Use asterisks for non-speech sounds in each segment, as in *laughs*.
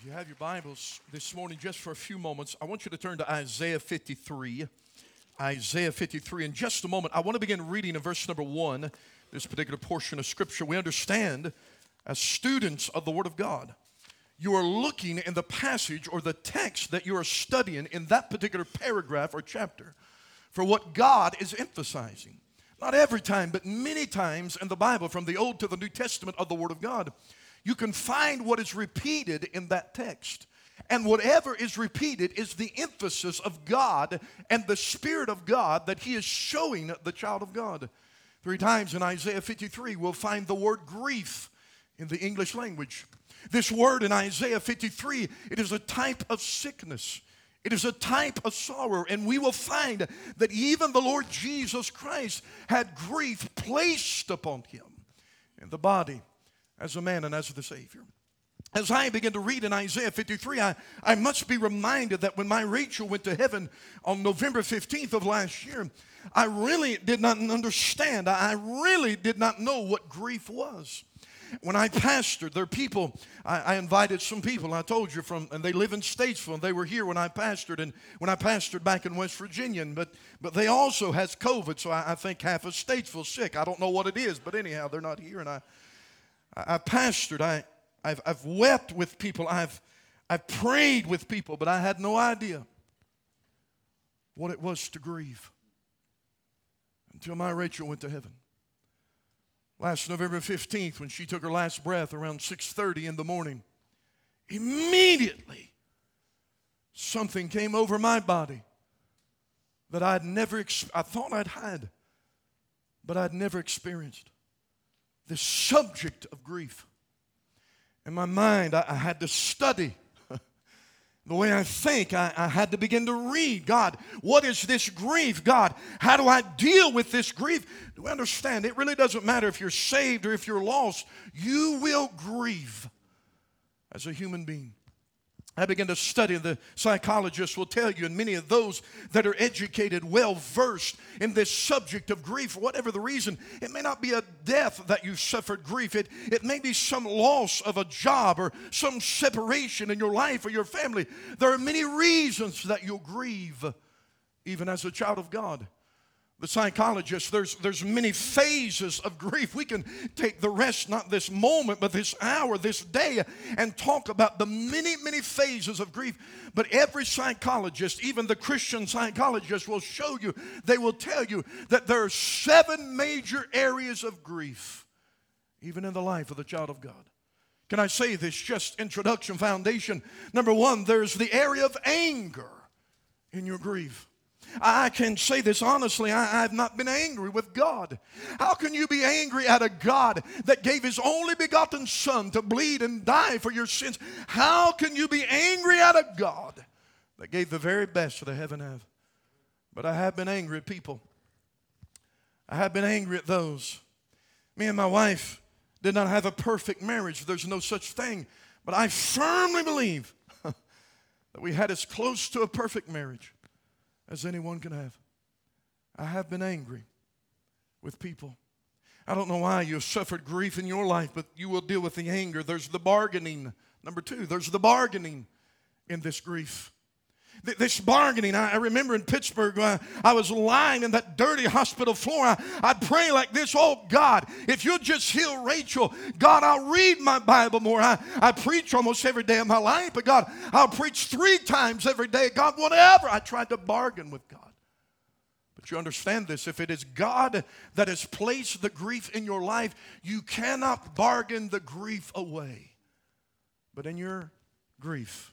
If you have your Bibles this morning, just for a few moments, I want you to turn to Isaiah 53. Isaiah 53. In just a moment, I want to begin reading in verse number one, this particular portion of Scripture. We understand, as students of the Word of God, you are looking in the passage or the text that you are studying in that particular paragraph or chapter for what God is emphasizing. Not every time, but many times in the Bible, from the Old to the New Testament of the Word of God you can find what is repeated in that text. And whatever is repeated is the emphasis of God and the Spirit of God that He is showing the child of God. Three times in Isaiah 53, we'll find the word grief in the English language. This word in Isaiah 53, it is a type of sickness. It is a type of sorrow, and we will find that even the Lord Jesus Christ had grief placed upon him in the body as a man and as the Savior. As I begin to read in Isaiah 53, I, I must be reminded that when my Rachel went to heaven on November 15th of last year, I really did not understand. I really did not know what grief was. When I pastored, there people, I, I invited some people, I told you from, and they live in Statesville, and they were here when I pastored, and when I pastored back in West Virginia, but, but they also has COVID, so I, I think half of Statesville sick. I don't know what it is, but anyhow, they're not here, and I, I, have pastored, I, I've, I've wept with people, I've, I've prayed with people, but I had no idea what it was to grieve until my Rachel went to heaven. Last November 15th, when she took her last breath around 6:30 in the morning, immediately something came over my body that I'd never, I thought I'd had, but I'd never experienced the subject of grief. In my mind, I, I had to study *laughs* the way I think. I, I, had to begin to read God, what is this grief? God, how do I deal with this grief? Do we understand? It really doesn't matter if you're saved or if you're lost, you will grieve as a human being. I began to study, the psychologists will tell you, and many of those that are educated, well versed in this subject of grief, whatever the reason, it may not be a death that you suffered grief. It, it may be some loss of a job or some separation in your life or your family. There are many reasons that you'll grieve, even as a child of God the psychologist there's there's many phases of grief. We can take the rest not this moment but this hour this day and talk about the many many phases of grief. But every psychologist even the christian psychologist will show you they will tell you that there are seven major areas of grief even in the life of the child of god. Can i say this? Just introduction foundation. Number one there's the area of anger in your grief I can say this honestly, I, have not been angry with God. How can you be angry at a God that gave his only begotten Son to bleed and die for your sins? How can you be angry at a God that gave the very best the heaven have? But I have been angry at people. I have been angry at those. Me and my wife did not have a perfect marriage. There's no such thing. But I firmly believe *laughs* that we had as close to a perfect marriage as anyone can have. I have been angry with people. I don't know why you have suffered grief in your life, but you will deal with the anger. There's the bargaining. Number two, there's the bargaining in this grief. This bargaining, I remember in Pittsburgh, uh, I was lying in that dirty hospital floor. I, I'd pray like this Oh, God, if you'll just heal Rachel, God, I'll read my Bible more. I, I preach almost every day of my life, but God, I'll preach three times every day. God, whatever. I tried to bargain with God. But you understand this if it is God that has placed the grief in your life, you cannot bargain the grief away. But in your grief,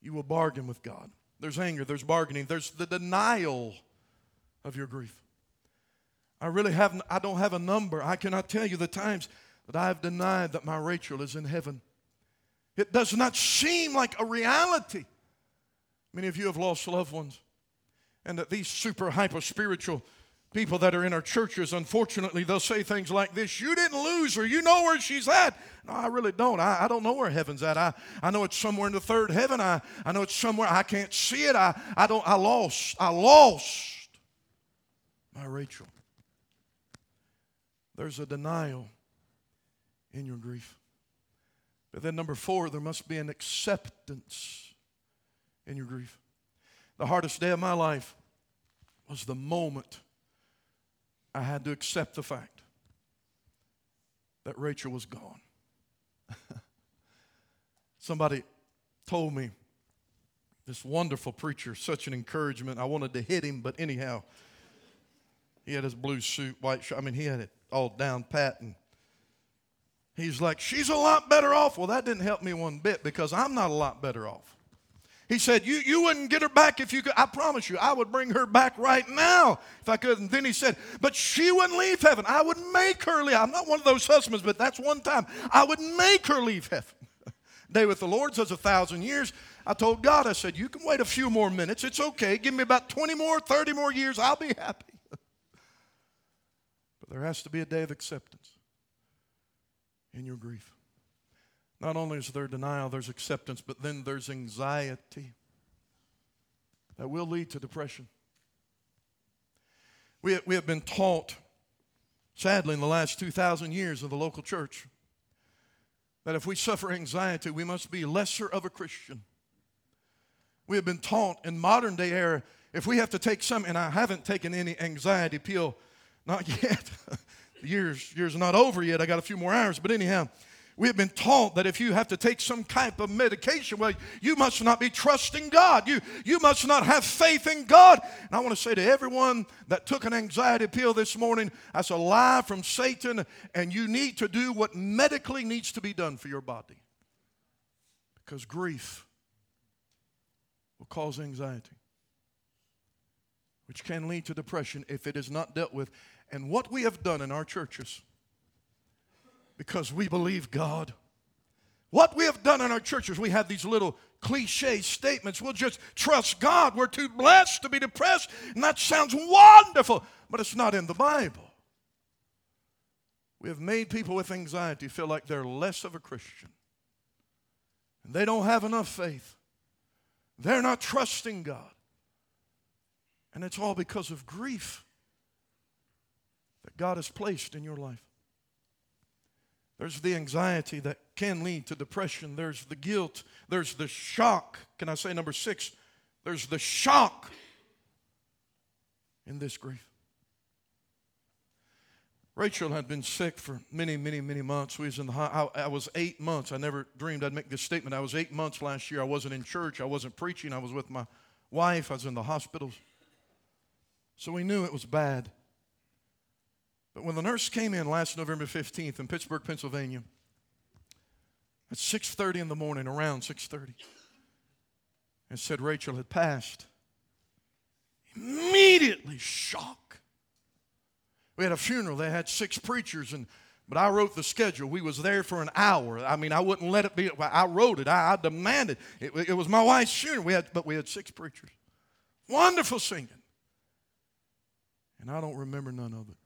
you will bargain with God. There's anger, there's bargaining, there's the denial of your grief. I really have I don't have a number. I cannot tell you the times that I have denied that my Rachel is in heaven. It does not seem like a reality. Many of you have lost loved ones. And that these super hyper spiritual people that are in our churches, unfortunately, they'll say things like this You didn't lose her. You know where she's at. No, I really don't. I, I don't know where heaven's at. I, I know it's somewhere in the third heaven. I, I know it's somewhere. I can't see it. I, I don't. I lost. I lost my Rachel. There's a denial in your grief. But then, number four, there must be an acceptance in your grief. The hardest day of my life was the moment I had to accept the fact that Rachel was gone. *laughs* Somebody told me, this wonderful preacher, such an encouragement. I wanted to hit him, but anyhow, he had his blue suit, white shirt. I mean, he had it all down pat. And he's like, She's a lot better off. Well, that didn't help me one bit because I'm not a lot better off. He said, you, you wouldn't get her back if you could. I promise you, I would bring her back right now if I could. And then he said, But she wouldn't leave heaven. I would make her leave. I'm not one of those husbands, but that's one time. I would make her leave heaven. *laughs* Day with the Lord says a thousand years. I told God, I said, You can wait a few more minutes. It's okay. Give me about 20 more, 30 more years. I'll be happy. *laughs* but there has to be a day of acceptance in your grief. Not only is there denial, there's acceptance, but then there's anxiety that will lead to depression. We, we have been taught, sadly, in the last 2,000 years of the local church, that if we suffer anxiety, we must be lesser of a Christian. We have been taught in modern day era, if we have to take some, and I haven't taken any anxiety pill, not *laughs* yet. years, years are not over yet. I got a few more hours, but anyhow, we have been taught that if you have to take some type of medication, well, you must not be trusting God. You, you must not have faith in God. And I want to say to everyone that took an anxiety pill this morning, that's a lie from Satan, and you need to do what medically needs to be done for your body. Because grief will cause anxiety, which can lead to depression if it is not dealt with. And what we have done in our churches because we believe God. What we have done in our churches, we have these little cliche statements. We'll just trust God. We're too blessed to be depressed. And that sounds wonderful, but it's not in the Bible. We have made people with anxiety feel like they're less of a Christian. And they don't have enough faith. They're not trusting God. And it's all because of grief that God has placed in your life. There's the anxiety that can lead to depression. There's the guilt. There's the shock. Can I say number six? There's the shock in this grief. Rachel had been sick for many, many, many months. We was in the I, I was eight months. I never dreamed I'd make this statement. I was eight months last year. I wasn't in church. I wasn't preaching. I was with my wife. I was in the hospitals. So we knew it was bad. But when the nurse came in last November 15th in Pittsburgh, Pennsylvania, at 6:30 in the morning, around 6:30, and said Rachel had passed, immediately shock. We had a funeral. They had six preachers, and but I wrote the schedule. We was there for an hour. I mean, I wouldn't let it be. I wrote it. I, I demanded. It, it was my wife's funeral. We had, but we had six preachers. Wonderful singing. And I don't remember none of it.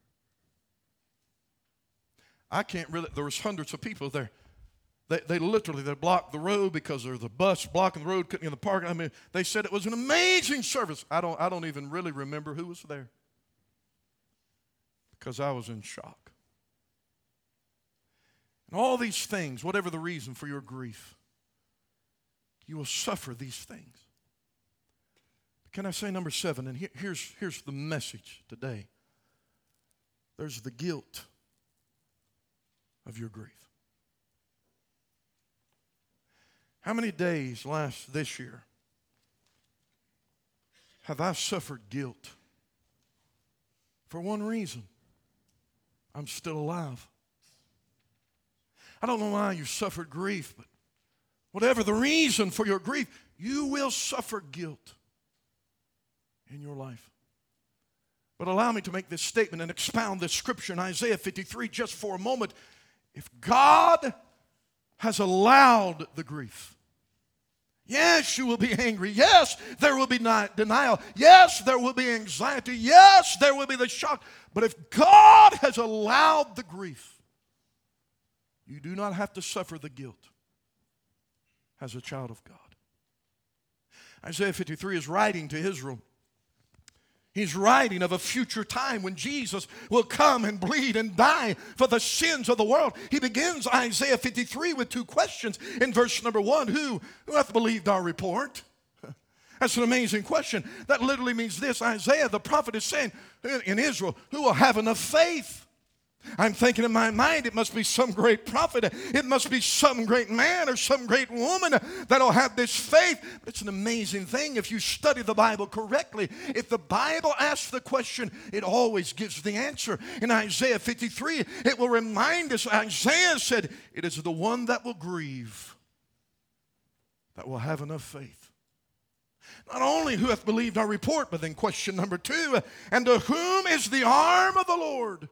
I can't really, there was hundreds of people there. They, they literally, they blocked the road because there's a bus blocking the road, couldn't get in the parking. I mean, they said it was an amazing service. I don't, I don't even really remember who was there because I was in shock. And all these things, whatever the reason for your grief, you will suffer these things. Can I say number seven? And here, here's, here's the message today there's the guilt of your grief. How many days last this year have I suffered guilt? For one reason I'm still alive. I don't know why you suffered grief, but whatever the reason for your grief, you will suffer guilt in your life. But allow me to make this statement and expound this scripture in Isaiah 53 just for a moment. If God has allowed the grief, yes, you will be angry. Yes, there will be denial. Yes, there will be anxiety. Yes, there will be the shock. But if God has allowed the grief, you do not have to suffer the guilt as a child of God. Isaiah 53 is writing to Israel. He's writing of a future time when Jesus will come and bleed and die for the sins of the world. He begins Isaiah 53 with two questions. In verse number one, who, who hath believed our report? *laughs* That's an amazing question. That literally means this Isaiah, the prophet, is saying in Israel, who will have enough faith? I'm thinking in my mind, it must be some great prophet. It must be some great man or some great woman that'll have this faith. But it's an amazing thing if you study the Bible correctly. If the Bible asks the question, it always gives the answer. In Isaiah 53, it will remind us Isaiah said, It is the one that will grieve that will have enough faith. Not only who hath believed our report, but then question number two, and to whom is the arm of the Lord?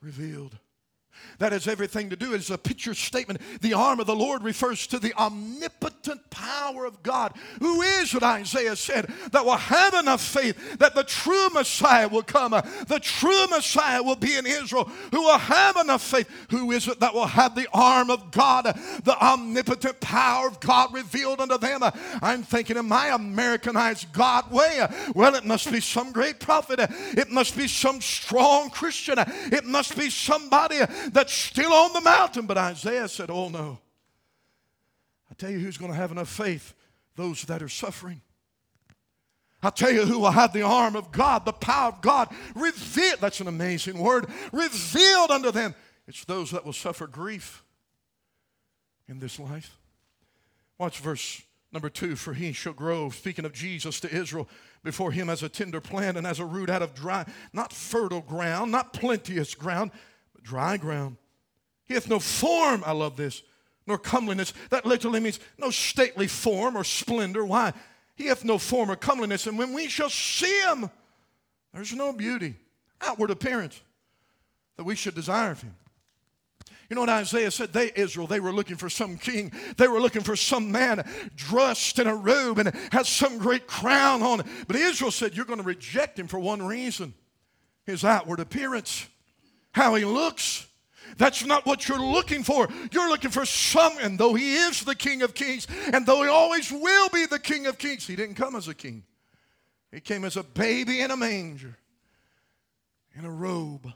Revealed. That has everything to do. It's a picture statement. The arm of the Lord refers to the omnipotent power of God. Who is what Isaiah said that will have enough faith that the true Messiah will come. The true Messiah will be in Israel. Who will have enough faith? Who is it that will have the arm of God, the omnipotent power of God revealed unto them? I'm thinking in my Americanized God way. Well, it must be some great prophet. It must be some strong Christian. It must be somebody that's still on the mountain. But Isaiah said, Oh no. Tell you who's going to have enough faith those that are suffering. I tell you who will have the arm of God, the power of God revealed. That's an amazing word. Revealed unto them. It's those that will suffer grief in this life. Watch verse number two. For he shall grow, speaking of Jesus to Israel, before him as a tender plant and as a root out of dry, not fertile ground, not plenteous ground, but dry ground. He hath no form, I love this, nor comeliness. That literally means no stately form or splendor. Why? He hath no form or comeliness. And when we shall see him, there's no beauty, outward appearance that we should desire of him. You know what Isaiah said? They, Israel, they were looking for some king. They were looking for some man dressed in a robe and has some great crown on. But Israel said, You're going to reject him for one reason his outward appearance how he looks. That's not what you're looking for. You're looking for some, and though he is the King of Kings, and though he always will be the King of Kings, he didn't come as a king. He came as a baby in a manger, in a robe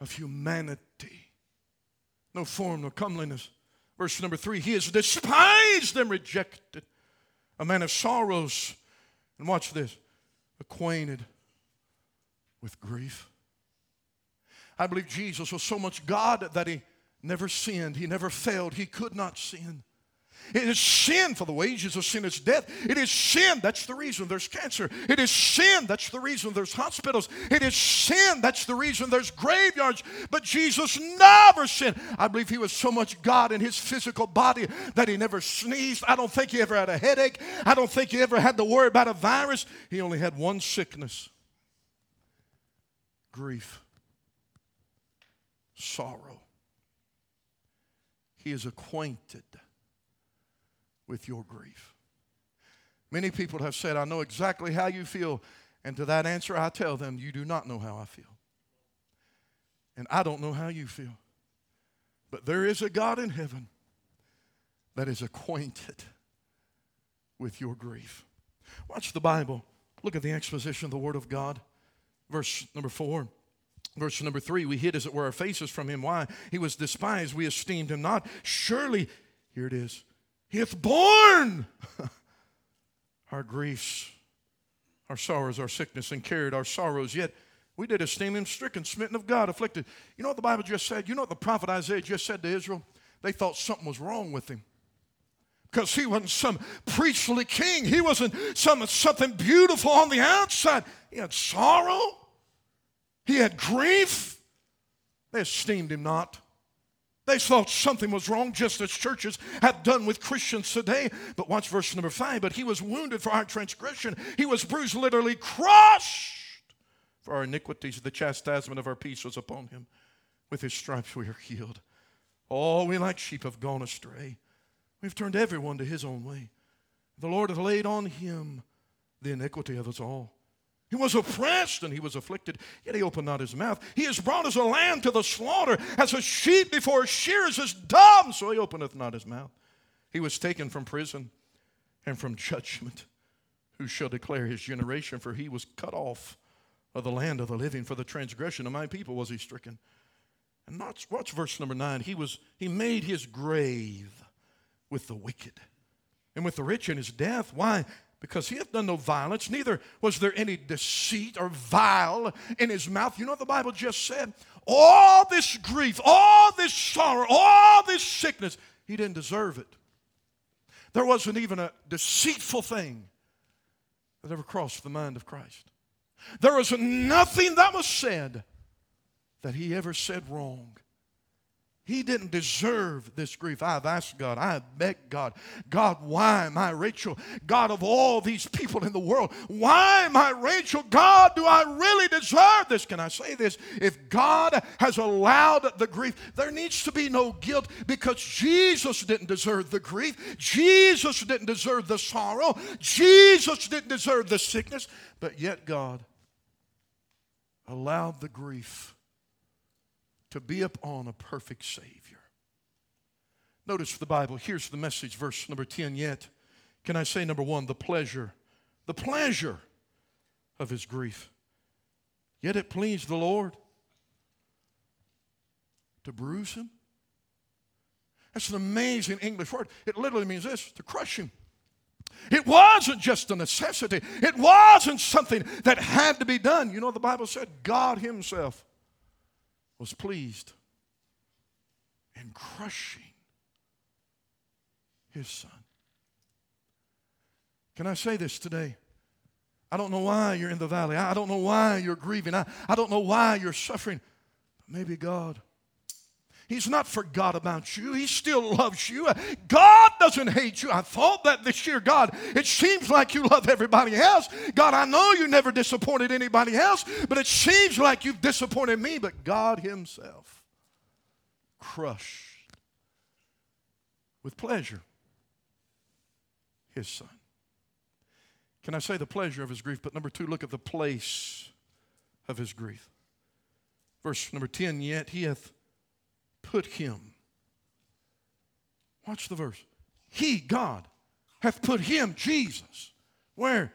of humanity. No form, no comeliness. Verse number three, he is despised and rejected, a man of sorrows. And watch this acquainted with grief. I believe Jesus was so much God that he never sinned, he never failed, he could not sin. It is sin, for the wages of sin is death. It is sin, that's the reason there's cancer. It is sin, that's the reason there's hospitals. It is sin, that's the reason there's graveyards. But Jesus never sinned. I believe he was so much God in his physical body that he never sneezed. I don't think he ever had a headache. I don't think he ever had to worry about a virus. He only had one sickness grief sorrow. He is acquainted with your grief. Many people have said, I know exactly how you feel. And to that answer, I tell them, You do not know how I feel. And I don't know how you feel. But there is a God in heaven that is acquainted with your grief. Watch the Bible. Look at the exposition of the Word of God. Verse number four. Verse number three, we hid as it were our faces from him. Why? He was despised, we esteemed him not. Surely, here it is, he hath borne *laughs* our griefs, our sorrows, our sickness, and carried our sorrows. Yet we did esteem him stricken, smitten of God, afflicted. You know what the Bible just said? You know what the prophet Isaiah just said to Israel? They thought something was wrong with him because he wasn't some priestly king. He wasn't some, something beautiful on the outside. He had sorrow. He had grief. They esteemed him not. They thought something was wrong, just as churches have done with Christians today. But watch verse number five. But he was wounded for our transgression, he was bruised, literally crushed for our iniquities. The chastisement of our peace was upon him. With his stripes we are healed. All we like sheep have gone astray. We've turned everyone to his own way. The Lord hath laid on him the iniquity of us all. He was oppressed and he was afflicted, yet he opened not his mouth. He is brought as a lamb to the slaughter, as a sheep before shears is dumb, so he openeth not his mouth. He was taken from prison and from judgment. Who shall declare his generation? For he was cut off of the land of the living. For the transgression of my people was he stricken. And watch, watch verse number nine. He was he made his grave with the wicked and with the rich in his death. Why? Because he hath done no violence, neither was there any deceit or vile in his mouth. You know what the Bible just said? All this grief, all this sorrow, all this sickness, he didn't deserve it. There wasn't even a deceitful thing that ever crossed the mind of Christ. There was nothing that was said that he ever said wrong. He didn't deserve this grief. I've asked God, I have begged God, God, why my Rachel? God of all these people in the world, why my Rachel? God, do I really deserve this? Can I say this? If God has allowed the grief, there needs to be no guilt because Jesus didn't deserve the grief. Jesus didn't deserve the sorrow. Jesus didn't deserve the sickness. But yet, God allowed the grief to be upon a perfect Savior. Notice the Bible, here's the message, verse number 10 yet. Can I say, number one, the pleasure, the pleasure of his grief. Yet it pleased the Lord to bruise him. That's an amazing English word. It literally means this to crush him. It wasn't just a necessity, it wasn't something that had to be done. You know, the Bible said God Himself was pleased in crushing his son. Can I say this today? I don't know why you're in the valley. I don't know why you're grieving. I, I don't know why you're suffering. But maybe God He's not forgot about you. He still loves you. God doesn't hate you. I thought that this year, God, it seems like you love everybody else. God, I know you never disappointed anybody else, but it seems like you've disappointed me. But God Himself crushed with pleasure His Son. Can I say the pleasure of His grief? But number two, look at the place of His grief. Verse number 10 Yet He hath put him. Watch the verse. He, God, hath put him, Jesus, where?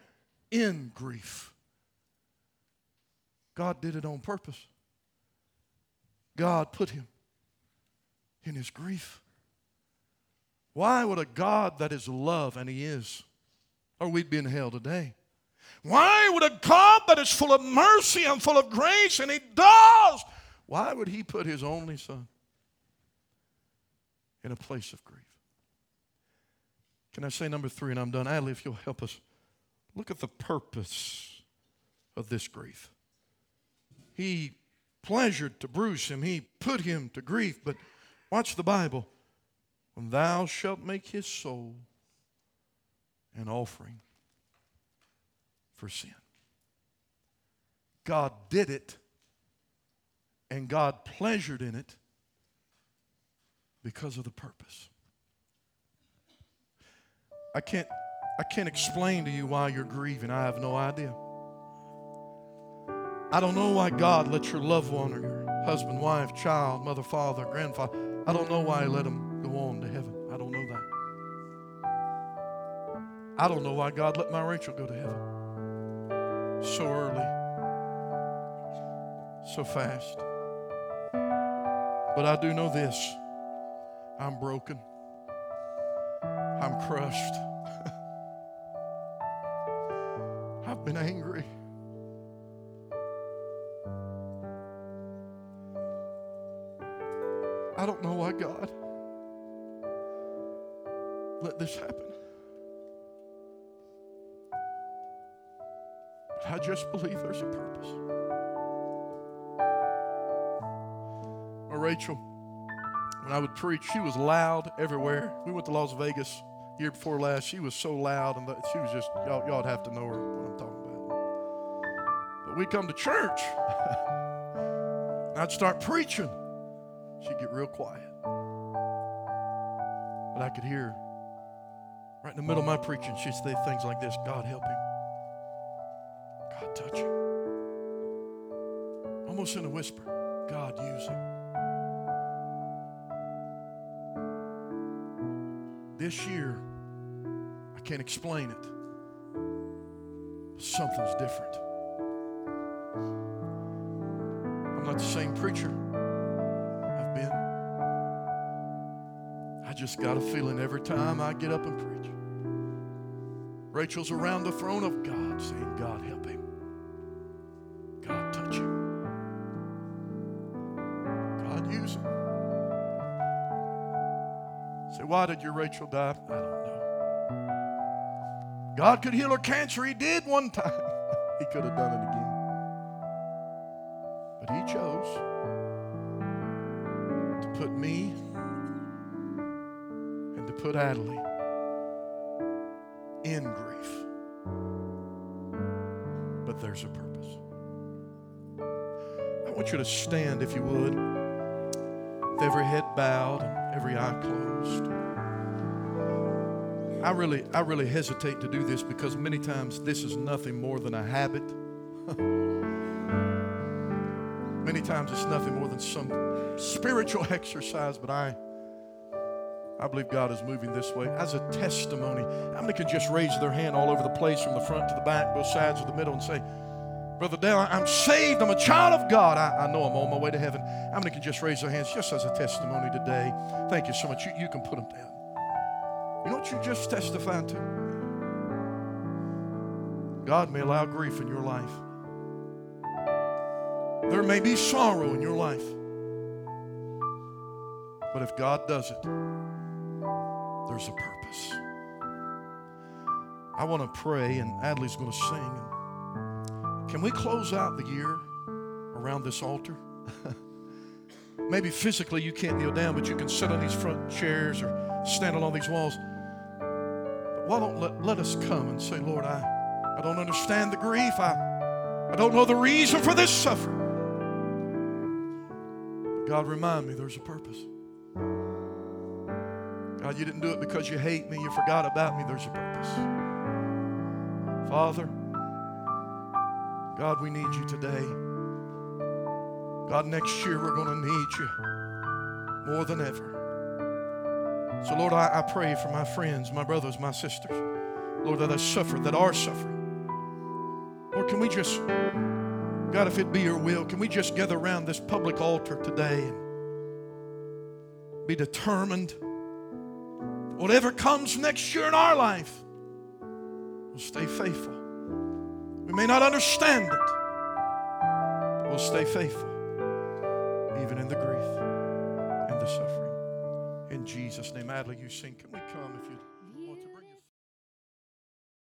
In grief. God did it on purpose. God put him in his grief. Why would a God that is love, and he is, or we'd be in hell today? Why would a God that is full of mercy and full of grace, and he does, why would he put his only son in a place of grief. Can I say number three, and I'm done? Adley, if you'll help us, look at the purpose of this grief. He pleasured to bruise him, he put him to grief, but watch the Bible. When thou shalt make his soul an offering for sin. God did it, and God pleasured in it because of the purpose. I can't, I can't explain to you why you're grieving. I have no idea. I don't know why God let your loved one or your husband, wife, child, mother, father, grandfather, I don't know why He let them go on to heaven. I don't know that. I don't know why God let my Rachel go to heaven so early, so fast. But I do know this I'm broken. I'm crushed. *laughs* I've been angry. I don't know why God let this happen. But I just believe there's a purpose. Well, Rachel when I would preach, she was loud everywhere. We went to Las Vegas year before last. She was so loud, and she was just y'all. Y'all'd have to know her what I'm talking about. But we come to church, and *laughs* I'd start preaching. She'd get real quiet, but I could hear right in the middle of my preaching. She'd say things like this: "God help him. God touch him." Almost in a whisper. God use him. This year, I can't explain it. something's different. I'm not the same preacher I've been. I just got a feeling every time I get up and preach. Rachel's around the throne of God saying, God, help him. Why did your Rachel die? I don't know. God could heal her cancer. He did one time. *laughs* he could have done it again. But he chose to put me and to put Adley in grief. But there's a purpose. I want you to stand, if you would, with every head bowed every eye closed. I really, I really hesitate to do this because many times this is nothing more than a habit. *laughs* many times it's nothing more than some spiritual *laughs* exercise, but I, I believe God is moving this way as a testimony. How many can just raise their hand all over the place from the front to the back, both sides of the middle, and say, Brother Dale, I'm saved. I'm a child of God. I, I, know I'm on my way to heaven. How many can just raise their hands just as a testimony today? Thank you so much. You, you can put them down. You know what you just testified to? God may allow grief in your life. There may be sorrow in your life. But if God does it, there's a purpose. I want to pray, and Adley's going to sing. Can we close out the year around this altar? *laughs* Maybe physically you can't kneel down, but you can sit on these front chairs or stand along these walls why don't let, let us come and say, Lord, I, I don't understand the grief. I, I don't know the reason for this suffering. But God, remind me there's a purpose. God, you didn't do it because you hate me. You forgot about me. There's a purpose. Father, God, we need you today. God, next year we're going to need you more than ever. So, Lord, I, I pray for my friends, my brothers, my sisters, Lord, that I suffer, that are suffering. Lord, can we just, God, if it be your will, can we just gather around this public altar today and be determined? Whatever comes next year in our life, we'll stay faithful. We may not understand it, but we'll stay faithful, even in the grief and the suffering. In Jesus' name, Adley, you sing. Can we come if you